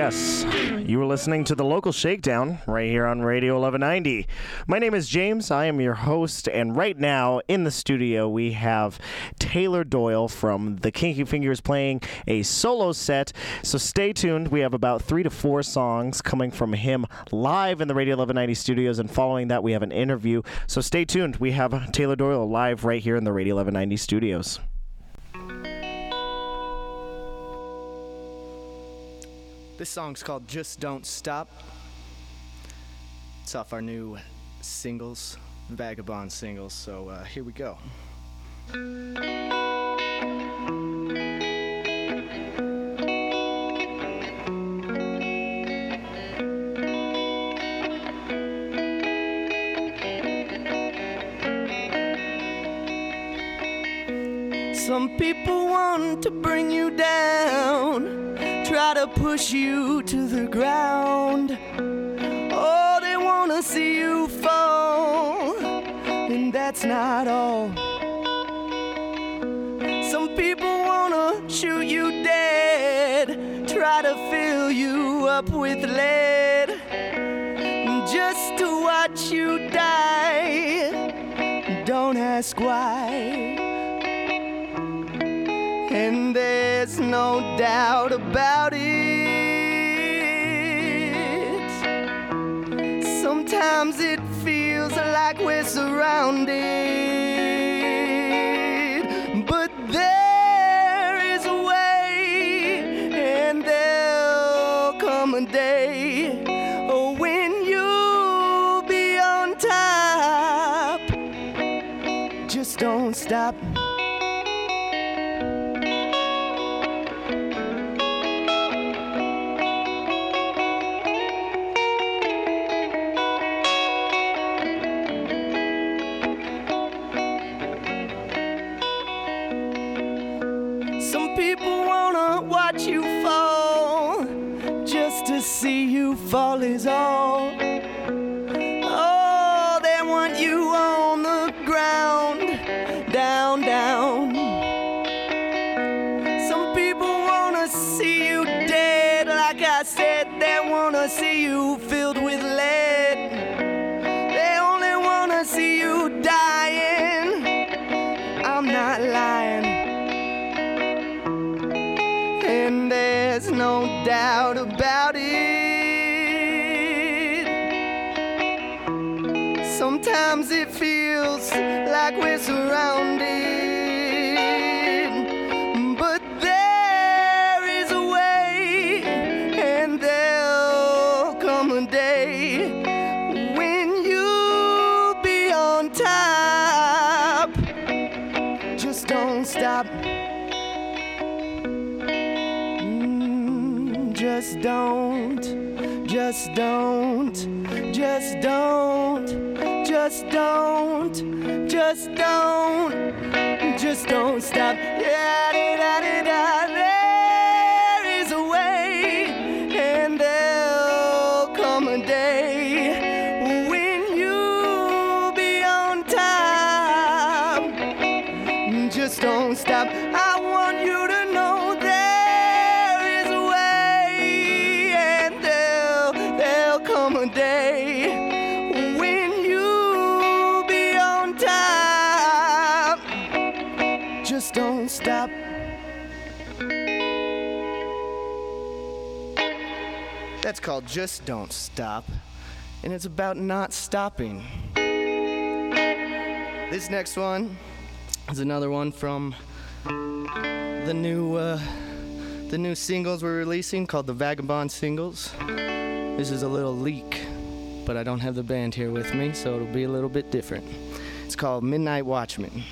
yes. You were listening to the local shakedown right here on Radio 1190. My name is James. I am your host, and right now in the studio we have Tayler Doyle from the Kinky Fingers playing a solo set. So stay tuned. We have about three to four songs coming from him live in the Radio 1190 studios, and following that we have an interview. So stay tuned. We have Tayler Doyle live right here in the Radio 1190 studios. This song's called Just Don't Stop. It's off our new singles, Vagabond singles. So uh, here we go. Some people want to bring you down, try to push you to the ground. Oh, they want to see you fall, and that's not all. Some people want to shoot you dead, try to fill you up with lead, just to watch you die. Don't ask why. No doubt about it. Sometimes it feels like we're surrounded. You fall is all. Oh, they want you on like we're surrounded. But there is a way, and there'll come a day when you'll be on top. Just don't stop. Mm, Just don't, just don't, just don't, just don't, just don't, just don't stop. That's called Just Don't Stop, and it's about not stopping. This next one is another one from the new uh, the new singles we're releasing called the Vagabond singles. This is a little leak, but I don't have the band here with me, so it'll be a little bit different. It's called Midnight Watchman.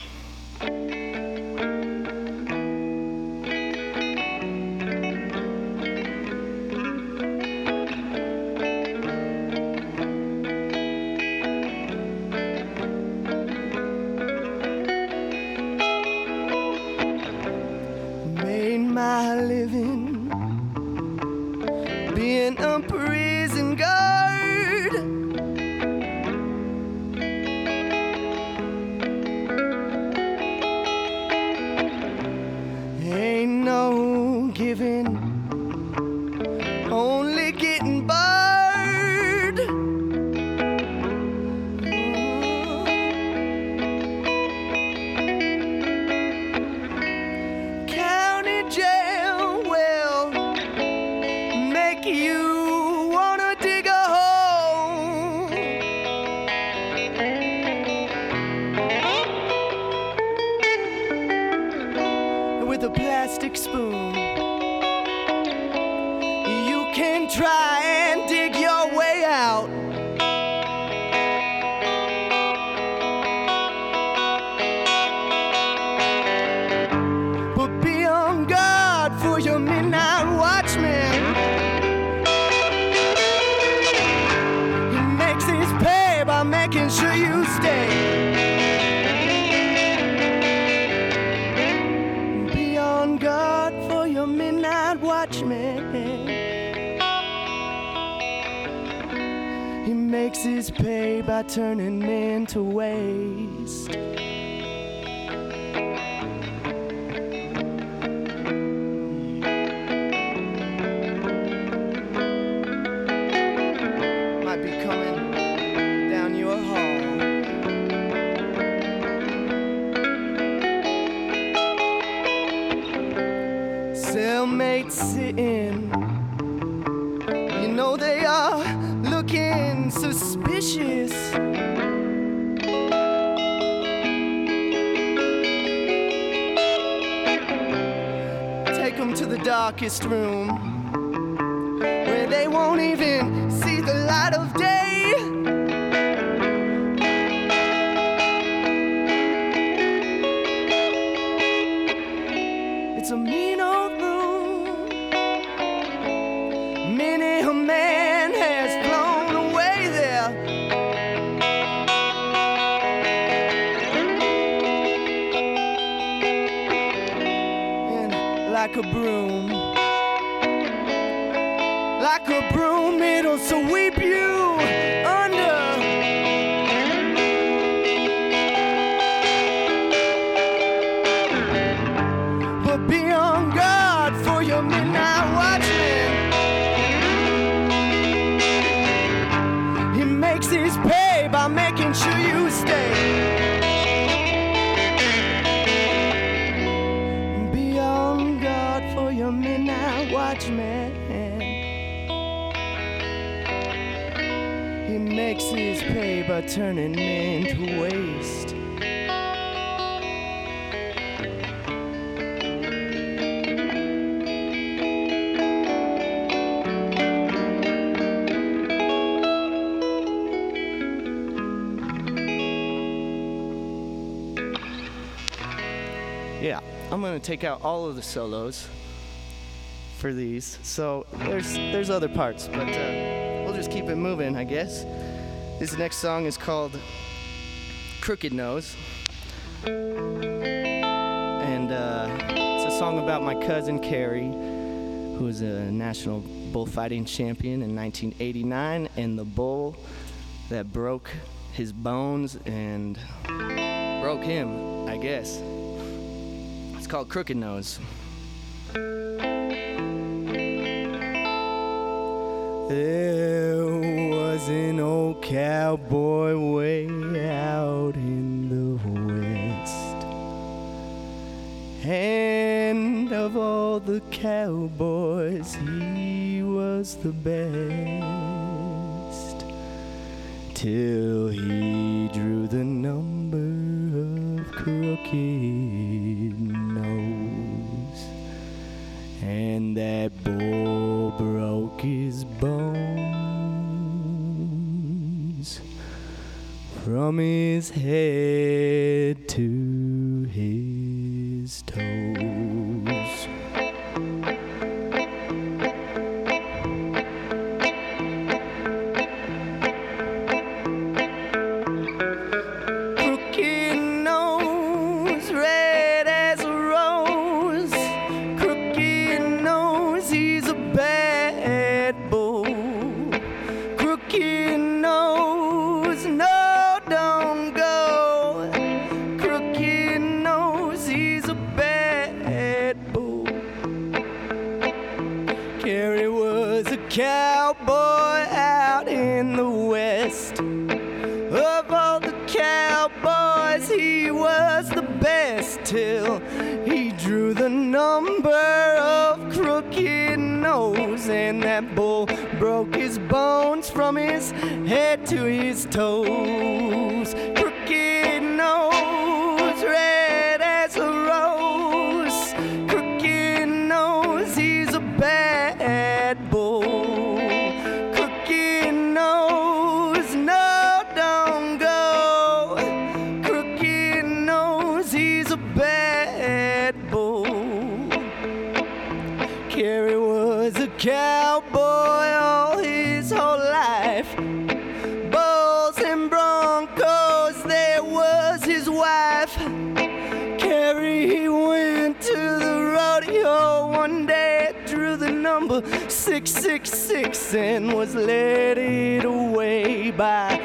Making sure you stay. Be on guard for your midnight watchman. He makes his pay by turning men to waste. Darkest room where they won't even see the light of day. It's a mean old room. Many a man has flown away there. And like a broom, turning men to waste. Yeah, I'm gonna take out all of the solos for these. So there's there's other parts, but uh, we'll just keep it moving, I guess. This next song is called Crooked Nose, and uh, it's a song about my cousin Carrie, who was a national bullfighting champion in 1989, and the bull that broke his bones and broke him, I guess. It's called Crooked Nose. There was an old cowboy way out in the west. And of all the cowboys, he was the best. Till he drew the number of crooked nose. And that bull from head 666 and was led away by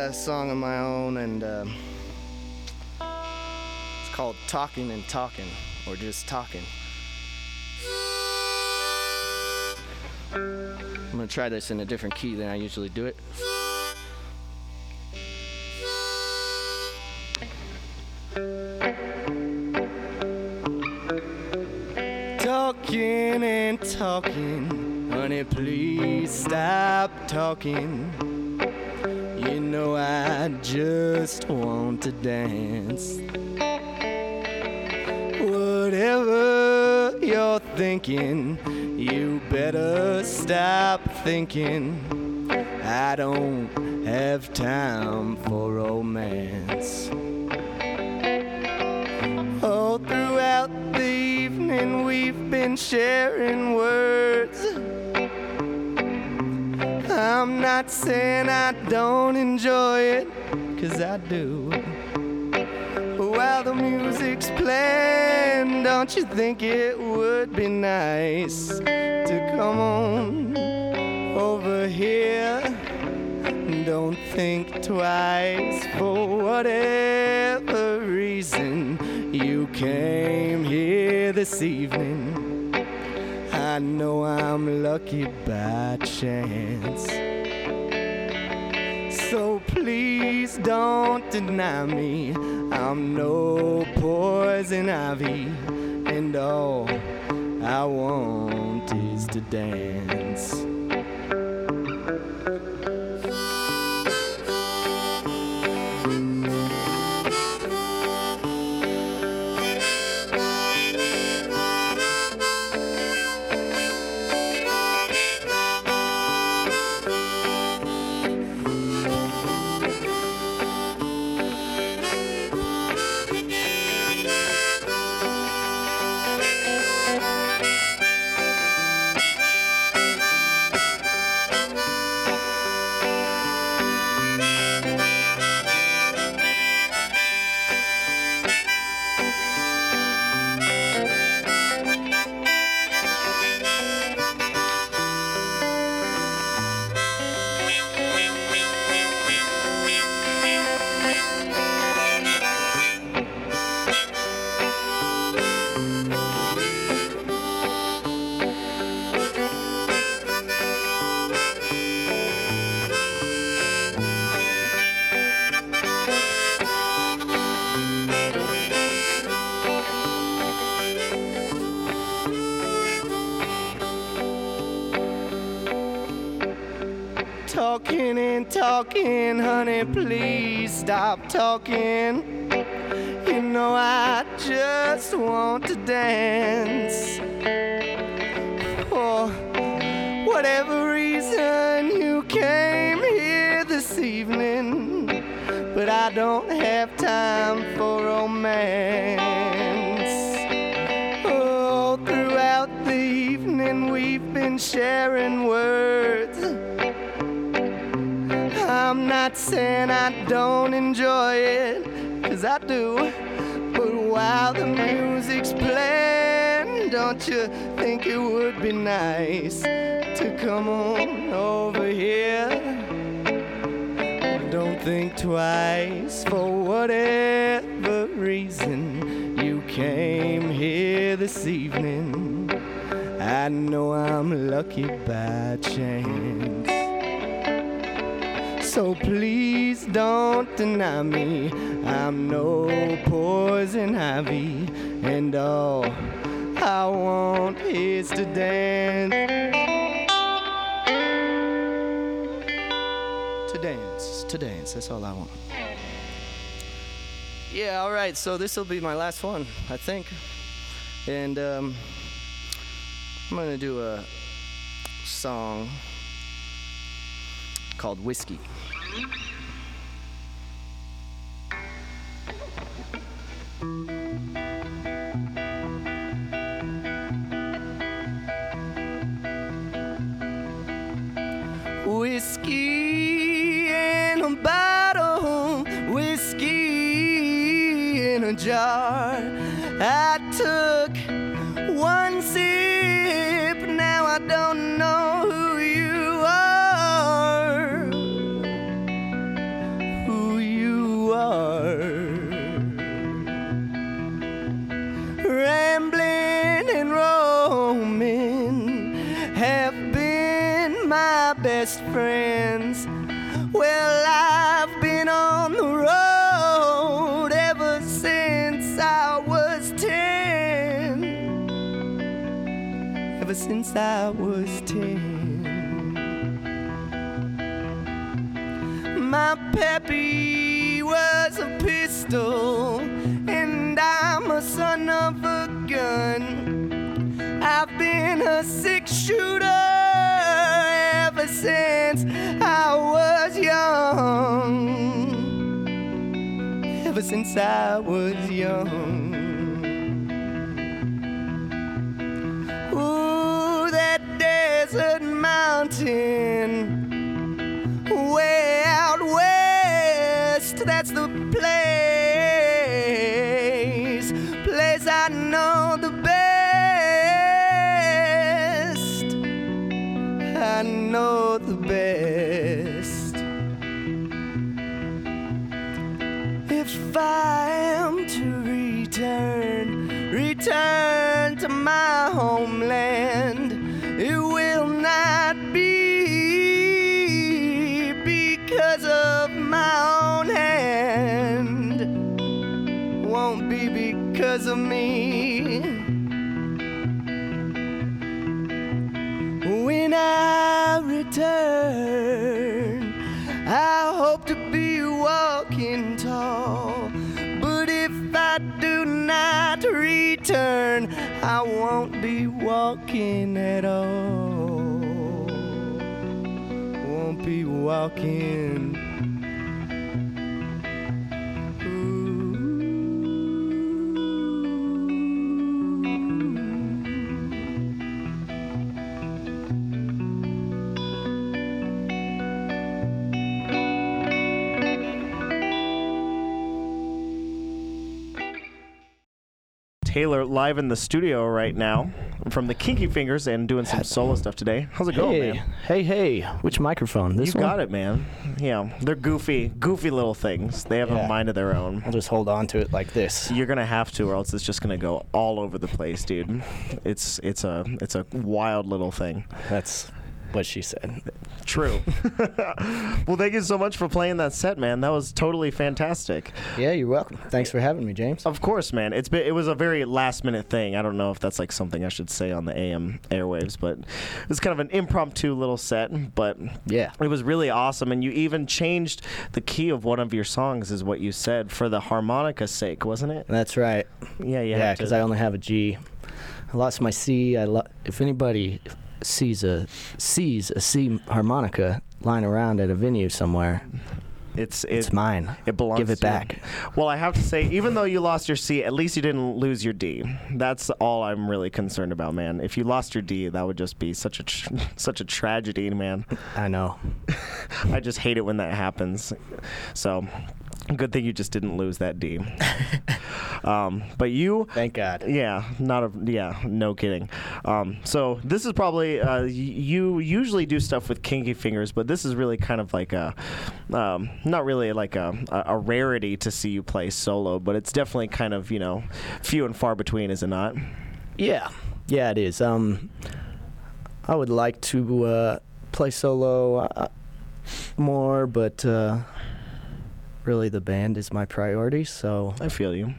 a song of my own, and uh, it's called Talking and Talking, or just Talking. I'm gonna try this in a different key than I usually do it. Talking and talking, honey, please stop talking. Know I just want to dance. Whatever you're thinking, you better stop thinking. I don't have time for romance. All throughout the evening, we've been sharing words. I'm not saying I don't enjoy it, cause I do. While the music's playing, don't you think it would be nice to come on over here? Don't think twice for whatever reason you came here this evening. I know I'm lucky by chance. So please don't deny me. I'm no poison ivy, and all I want is to dance. Stop talking. You know I just want to dance. For whatever reason you came here this evening, but I don't have time for romance. Oh, throughout the evening we've been sharing words. I'm not saying I don't enjoy it, cause I do. But while the music's playing, don't you think it would be nice to come on over here? Don't think twice for whatever reason you came here this evening. I know I'm lucky by chance. So please don't deny me. I'm no poison ivy, and all I want is to dance. To dance, to dance. That's all I want. Yeah, all right. So this will be my last one, I think, and um, I'm gonna do a song called Whiskey. Whiskey pistol, and I'm a son of a gun. I've been a six shooter ever since I was young. Ever since I was young. Ooh, that desert mountain walking tall. But if I do not return, I won't be walking at all. Won't be walking. Tayler live in the studio right now from the Kinky Fingers and doing some solo stuff today. How's it going, Hey, man? hey, hey! Which microphone? This You one? got it, man. Yeah, they're goofy, goofy little things. They have a mind of their own. I'll just hold on to it like this. You're gonna have to, or else it's just gonna go all over the place, dude. It's it's a it's a wild little thing. That's what she said. True. well, thank you so much for playing that set, man. That was totally fantastic. Yeah, you're welcome. Thanks for having me, James. Of course, man. It's been, it was a very last minute thing. I don't know if that's like something I should say on the AM airwaves, but it was kind of an impromptu little set. But Yeah. it was really awesome, and you even changed the key of one of your songs, is what you said, for the harmonica's sake, wasn't it? That's right. Yeah, yeah. Yeah, because I only have a G. I lost my C. I lo- if anybody sees a sees a C harmonica lying around at a venue somewhere, it's it, it's mine. It belongs. Give it to you. back. Well, I have to say, even though you lost your C, at least you didn't lose your D. That's all I'm really concerned about, man. If you lost your D, that would just be such a tr- such a tragedy, man. I know. I just hate it when that happens. So, Good thing you just didn't lose that D. um, but you, Thank God. yeah, not a yeah, no kidding. Um, so this is probably uh, y- you usually do stuff with Kinky Fingers, but this is really kind of like a um, not really like a, a a rarity to see you play solo, but it's definitely kind of you know few and far between, is it not? Yeah, yeah, it is. Um, I would like to uh, play solo uh, more, but uh, really the band is my priority. So, I feel you.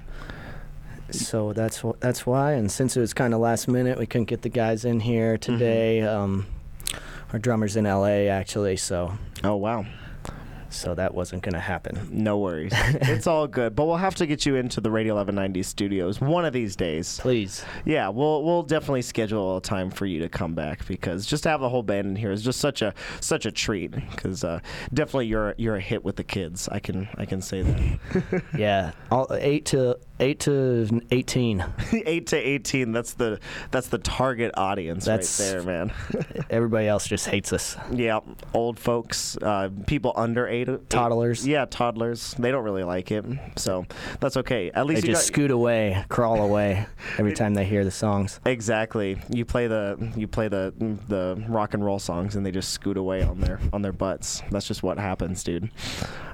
so that's wh- that's why. And since it was kind of last minute, we couldn't get the guys in here today. Um, our drummer's in LA actually, so Oh wow. So that wasn't gonna happen. No worries. it's all good. But we'll have to get you into the Radio 1190 studios one of these days. Please, Yeah, we'll we'll definitely schedule a time for you to come back because just to have the whole band in here is just such a such a treat. Because uh, definitely you're you're a hit with the kids. I can I can say that. yeah, all eight to eight to eighteen. Eight to eighteen. That's the that's the target audience That's- right there, man. Everybody else just hates us. yeah, old folks, uh, people under eight, eight- Toddlers. Yeah, toddlers. They don't really like it, so that's okay. At They least you just got, scoot away, crawl away every time they hear the songs. Exactly. You play the you play the the rock and roll songs, and they just scoot away on their on their butts. That's just what happens, dude.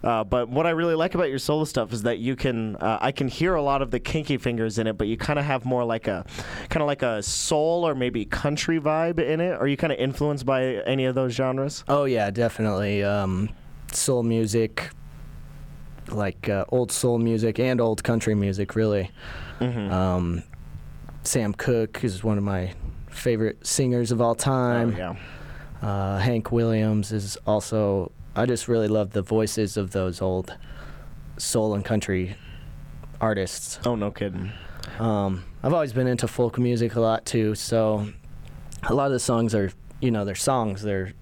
Uh, but what I really like about your solo stuff is that you can uh, I can hear a lot of the Kinky Fingers in it, but you kind of have more like a kind of like a soul or maybe country vibe in it. Are you kind of influenced by any of those genres? Oh yeah, definitely. Um, soul music, like uh, old soul music and old country music, really. Mm-hmm. Um, Sam Cooke is one of my favorite singers of all time. oh, yeah. Uh, Hank Williams is also. I just really love the voices of those old soul and country artists. Oh no kidding. Um, I've always been into folk music a lot too, so a lot of the songs are, you know, they're songs. They're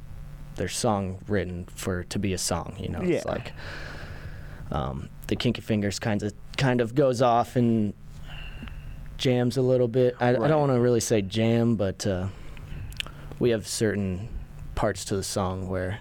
they're song written for to be a song. You know, Yeah. it's like um, the Kinky Fingers kind of kind of goes off and jams a little bit. I, I don't want to really say jam, but uh, we have certain parts to the song where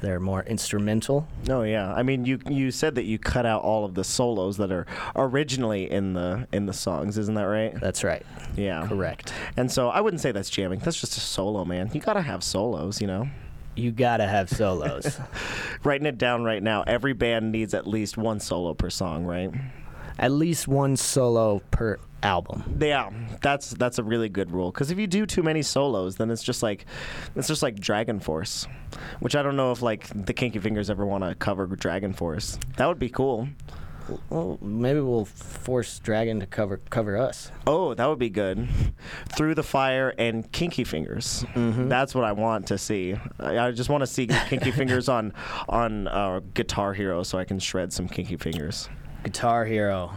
they're more instrumental. Oh yeah. I mean, you you said that you cut out all of the solos that are originally in the in the songs, isn't that right? That's right. Yeah. Correct. And so I wouldn't say that's jamming. That's just a solo, man. You gotta have solos, you know. You gotta have solos. Writing it down right now. Every band needs at least one solo per song, right? At least one solo per album. Yeah, that's that's a really good rule. Because if you do too many solos, then it's just like it's just like Dragon Force, which I don't know if like the Kinky Fingers ever want to cover Dragon Force. That would be cool. Well, maybe we'll force Dragon to cover cover us. Oh, that would be good. Through the Fire and Kinky Fingers. That's what I want to see. I, I just want to see Kinky Fingers on on uh, Guitar Hero so I can shred some Kinky Fingers. Guitar Hero.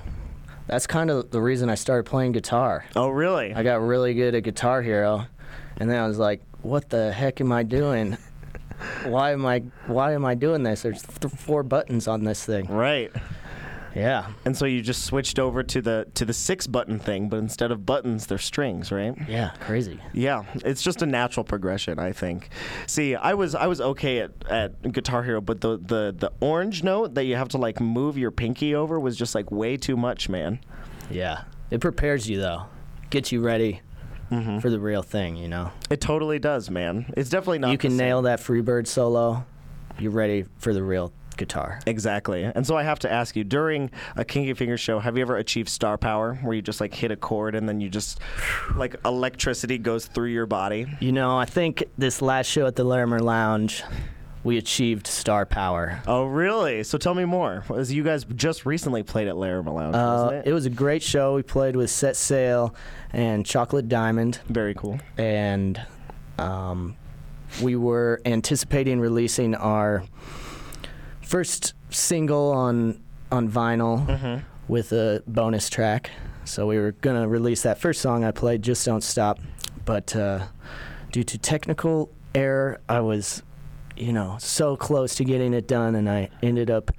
That's kind of the reason I started playing guitar. Oh, really? I got really good at Guitar Hero, and then I was like, "What the heck am I doing? Why am I Why am I doing this? There's th- four buttons on this thing." right. Yeah, And so you just switched over to the to the six button thing, but instead of buttons, they're strings, right? yeah, crazy. Yeah, it's just a natural progression, I think. See, I was I was okay at, at Guitar Hero, but the, the the orange note that you have to like move your pinky over was just like way too much, man. Yeah, it prepares you though, gets you ready mm-hmm. for the real thing. You know, It totally does, man. It's definitely not. you can nail that Freebird solo. You're ready for the real guitar. Exactly. And so I have to ask you, during a Kinky Fingers show, have you ever achieved star power where you just like hit a chord and then you just like electricity goes through your body? You know, I think this last show at the Larimer Lounge, we achieved star power. Oh, really? So tell me more. As you guys just recently played at Larimer Lounge, Uh, wasn't it it? was a great show. We played with Set Sail and Chocolate Diamond, Very cool. and um, we were anticipating releasing our first single on on vinyl with a bonus track. So we were gonna release that first song I played, "Just Don't Stop," but uh, due to technical error, I was, you know, so close to getting it done, and I ended up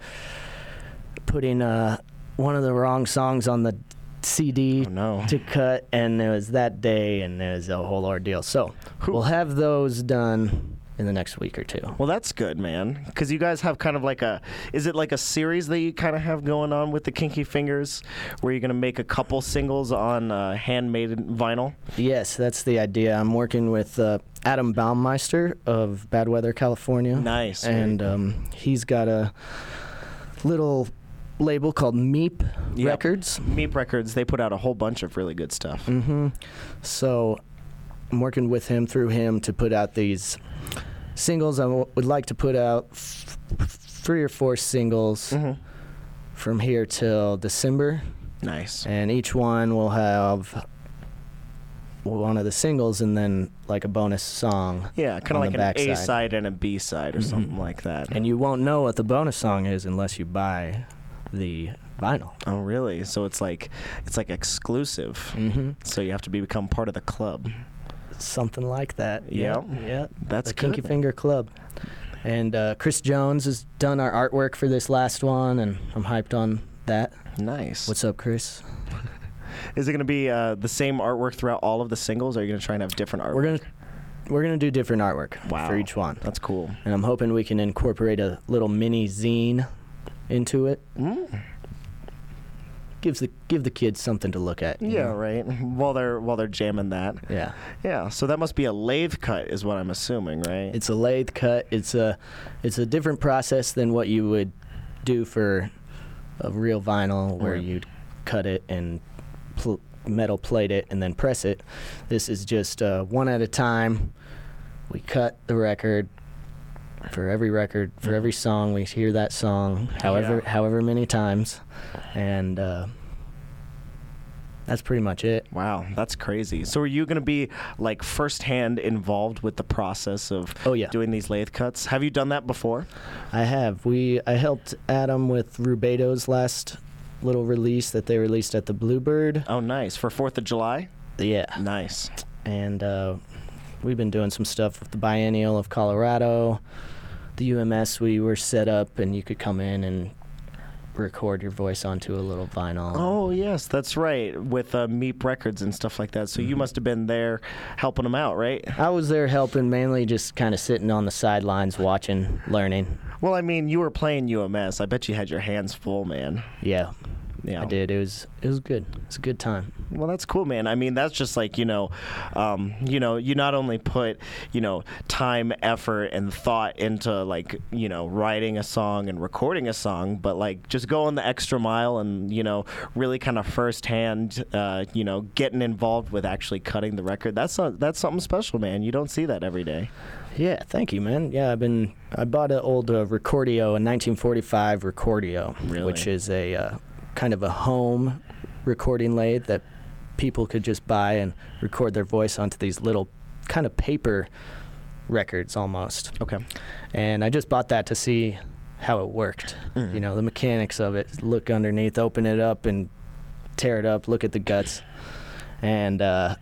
putting uh, one of the wrong songs on the CD Oh, no. to cut, and it was that day, and it was a whole ordeal. So we'll have those done in the next week or two. Well, that's good, man. Because you guys have kind of like a, is it like a series that you kind of have going on with the Kinky Fingers, where you're gonna make a couple singles on uh, handmade vinyl? Yes, that's the idea. I'm working with uh, Adam Baumeister of Bad Weather, California. Nice. And um, he's got a little label called Meep Yep. Records. Meep Records, they put out a whole bunch of really good stuff. hmm So I'm working with him through him to put out these singles. I w- would like to put out f- three or four singles hmm from here till December, Nice. and each one will have one of the singles and then like a bonus song. Yeah, kind of like an A side and a B side or Mhm. something like that. And you won't know what the bonus song is unless you buy the vinyl. oh, really? So it's like it's like exclusive. Mm-hmm. So you have to be, become part of the club. Something like that. Yeah. Yeah. That's the. Kinky Finger Club. And uh, Chris Jones has done our artwork for this last one, and I'm hyped on that. Nice. What's up, Chris? Is it going to be uh, the same artwork throughout all of the singles? Or are you going to try and have different artwork? We're gonna we're gonna do different artwork Wow. for each one, That's cool. and I'm hoping we can incorporate a little mini zine into it. Mm. Gives the give the kids something to look at. Yeah, know? right. While they're while they're jamming that. Yeah. Yeah. So that must be a lathe cut, is what I'm assuming, right? It's a lathe cut. It's a it's a different process than what you would do for a real vinyl, where Right. you'd cut it and pl- metal plate it and then press it. This is just uh, one at a time. We cut the record for every record for every song. We hear that song however Yeah. however many times, and uh, that's pretty much it. Wow, that's crazy. So are you going to be like firsthand involved with the process of Oh yeah. doing these lathe cuts? Have you done that before? I have. We I helped Adam with Rubedo's last little release that they released at the Bluebird. Oh, nice. For 4th of July? Yeah. Nice. And uh, we've been doing some stuff with the Biennial of Colorado. The UMS we were set up and you could come in and record your voice onto a little vinyl. Oh, yes, that's right. With uh, Meep Records and stuff like that. So you must have been there helping them out, right? I was there helping, mainly just kind of sitting on the sidelines watching, learning. Well, I mean, you were playing UMS. I bet you had your hands full, man. Yeah, Yeah. I did. It was it was good. It was a good time. Well, that's cool, man. I mean, that's just like you know, um, you know, you not only put you know time, effort, and thought into like you know writing a song and recording a song, but like just going the extra mile and you know really kind of firsthand, uh, you know, getting involved with actually cutting the record. That's a, that's something special, man. You don't see that every day. Yeah, thank you, man. Yeah, I've been. I bought an old uh, Recordio, a 1945 Recordio, Really? which is a uh, kind of a home recording lathe that people could just buy and record their voice onto these little kind of paper records almost. Okay. And I just bought that to see how it worked. Mhm. You know, the mechanics of it. Look underneath, open it up, and tear it up. Look at the guts. And uh,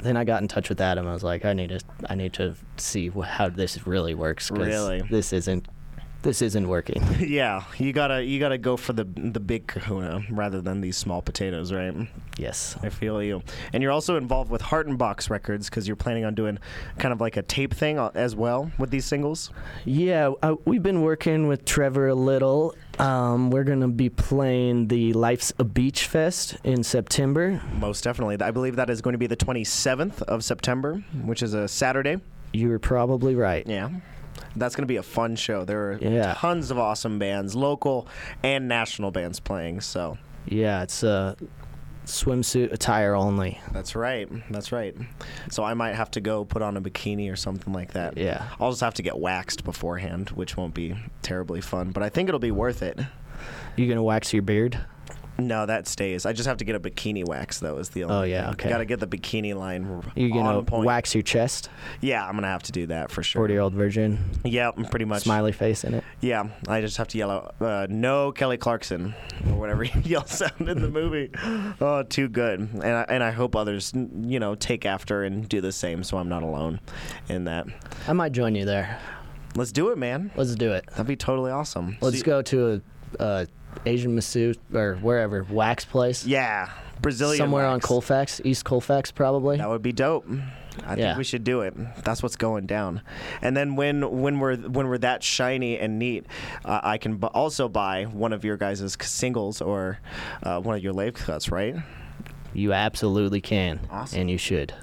then I got in touch with Adam. I was like, I need to, I need to see how this really works. 'cause Really? This isn't, this isn't working. yeah, you gotta you gotta go for the the big Kahuna rather than these small potatoes, right? yes. I feel you. And you're also involved with Heart and Box Records because you're planning on doing kind of like a tape thing uh, as well with these singles. Yeah, uh, we've been working with Trevor a little. Um, we're gonna be playing the Life's a Beach Fest in September. Most definitely. I believe that is going to be the 27th of September, which is a Saturday. You were probably right. Yeah. That's going to be a fun show. There are Yeah. tons of awesome bands, local and national bands playing. So Yeah, it's uh, swimsuit attire only. that's right. That's right. So I might have to go put on a bikini or something like that. Yeah. I'll just have to get waxed beforehand, which won't be terribly fun, but I think it'll be worth it. You gonna wax your beard? No, that stays. I just have to get a bikini wax though. Is the only. Oh, yeah, thing. okay. Got to get the bikini line. You gonna on point. wax your chest? Yeah, I'm gonna have to do that for sure. Forty year old virgin, Yeah, pretty much. smiley face in it. Yeah, I just have to yell out, uh, "No, Kelly Clarkson," or whatever he yells out in the movie. Oh, too good. And I, and I hope others, you know, take after and do the same, so I'm not alone in that. I might join you there. Let's do it, man. Let's do it. That'd be totally awesome. Let's So- go to a, a Asian masseuse or wherever wax place. Yeah, Brazilian. Somewhere on. Colfax, East Colfax, probably. That would be dope. I Yeah. think we should do it. That's what's going down. And then when when we're when we're that shiny and neat, uh, I can bu- also buy one of your guys' singles or uh, one of your lave cuts, right? You absolutely can, Awesome. and you should.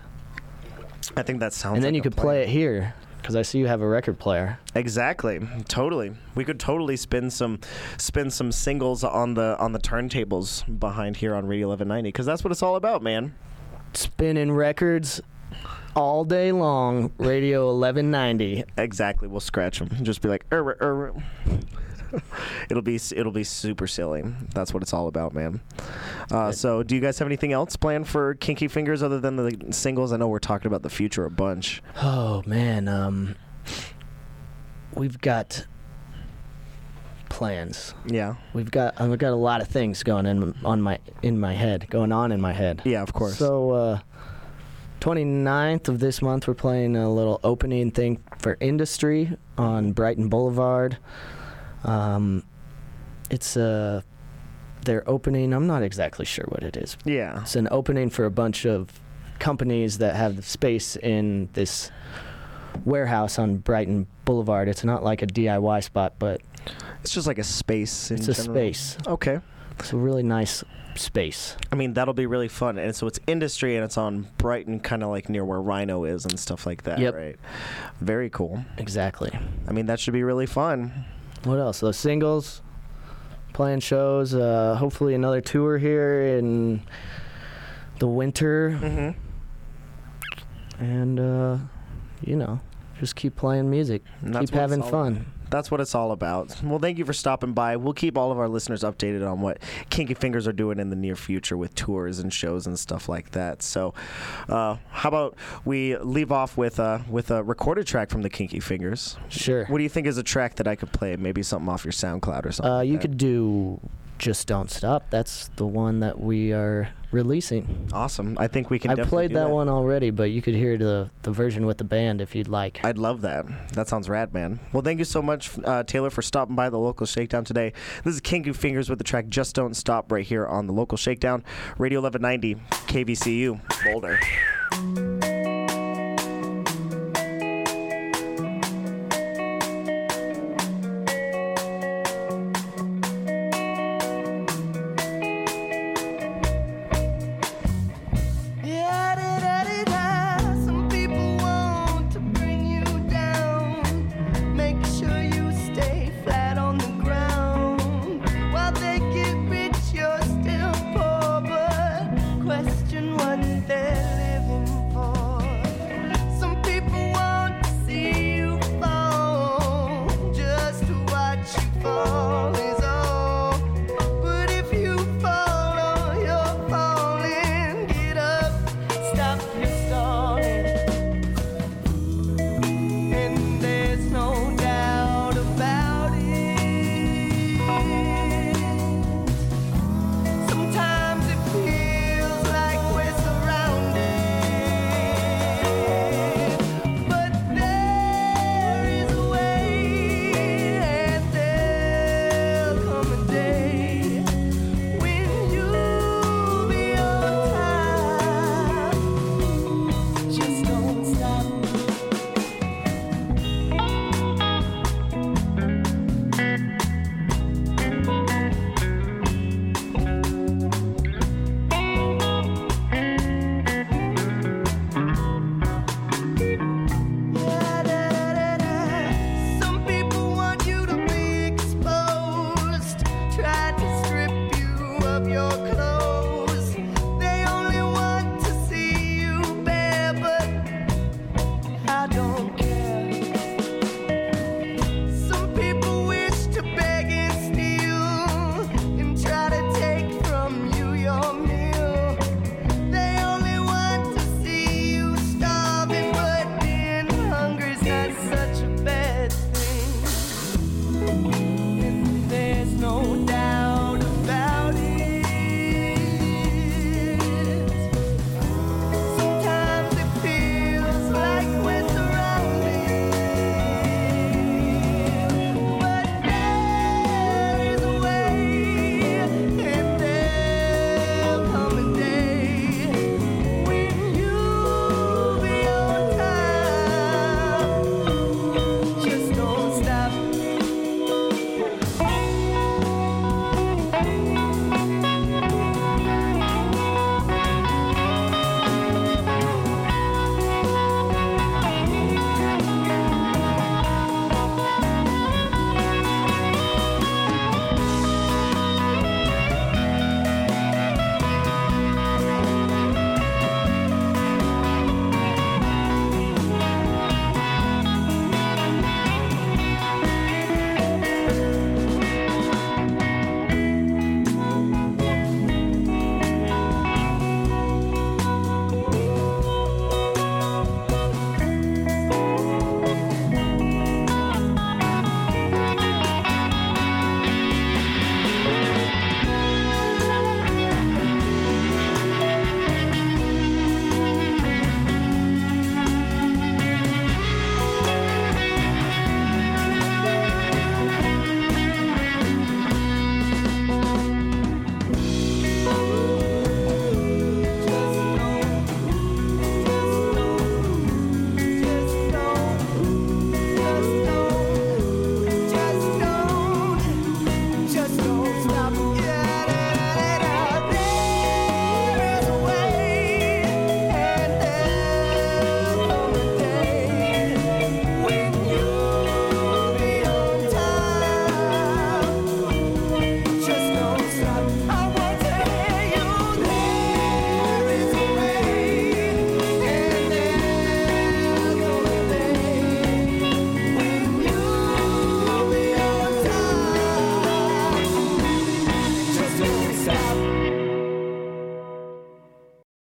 I think that sounds. and then like you could play it here because I see you have a record player. Exactly. Totally. We could totally spin some spin some singles on the on the turntables behind here on Radio 1190 because that's what it's all about, man. Spinning records all day long. Radio 1190. Exactly. We'll scratch them. And just be like, er, er. it'll be it'll be super silly. That's what it's all about, man. Uh, so, do you guys have anything else planned for Kinky Fingers other than the singles? I know we're talking about the future a bunch. Oh man, um, we've got plans. Yeah. We've got I've got a lot of things going in on my in my head, going on in my head. Yeah, of course. So, uh, 29th of this month, we're playing a little opening thing for industry on Brighton Boulevard. Um, it's uh, their opening. I'm not exactly sure what it is. yeah. It's an opening for a bunch of companies that have space in this warehouse on Brighton Boulevard. It's not like a DIY spot, but It's just like a space. in it's a space. Okay. It's a really nice space. I mean, that'll be really fun. And so it's industry and it's on Brighton, kind of like near where RiNo is and stuff like that, Yep. right? Very cool. Exactly. I mean, that should be really fun. What else? Those singles, playing shows. Uh, hopefully another tour here in the winter, Mm-hmm. and uh, you know, just keep playing music, keep having fun. That's what it's all about. Well, thank you for stopping by. We'll keep all of our listeners updated on what Kinky Fingers are doing in the near future with tours and shows and stuff like that. So, uh, how about we leave off with uh, with a recorded track from the Kinky Fingers? Sure. What do you think is a track that I could play? Maybe something off your SoundCloud or something. Uh, you that. could do "Just Don't Stop." That's the one that we are releasing. Awesome. I think we can. I played do that, one already, but you could hear the the version with the band if you'd like. I'd love that. That sounds rad, man. Well, thank you so much, uh, Tayler, for stopping by the local shakedown today. This is Kinky Fingers with the track "Just Don't Stop" right here on the local shakedown, Radio 1190, KVCU, Boulder.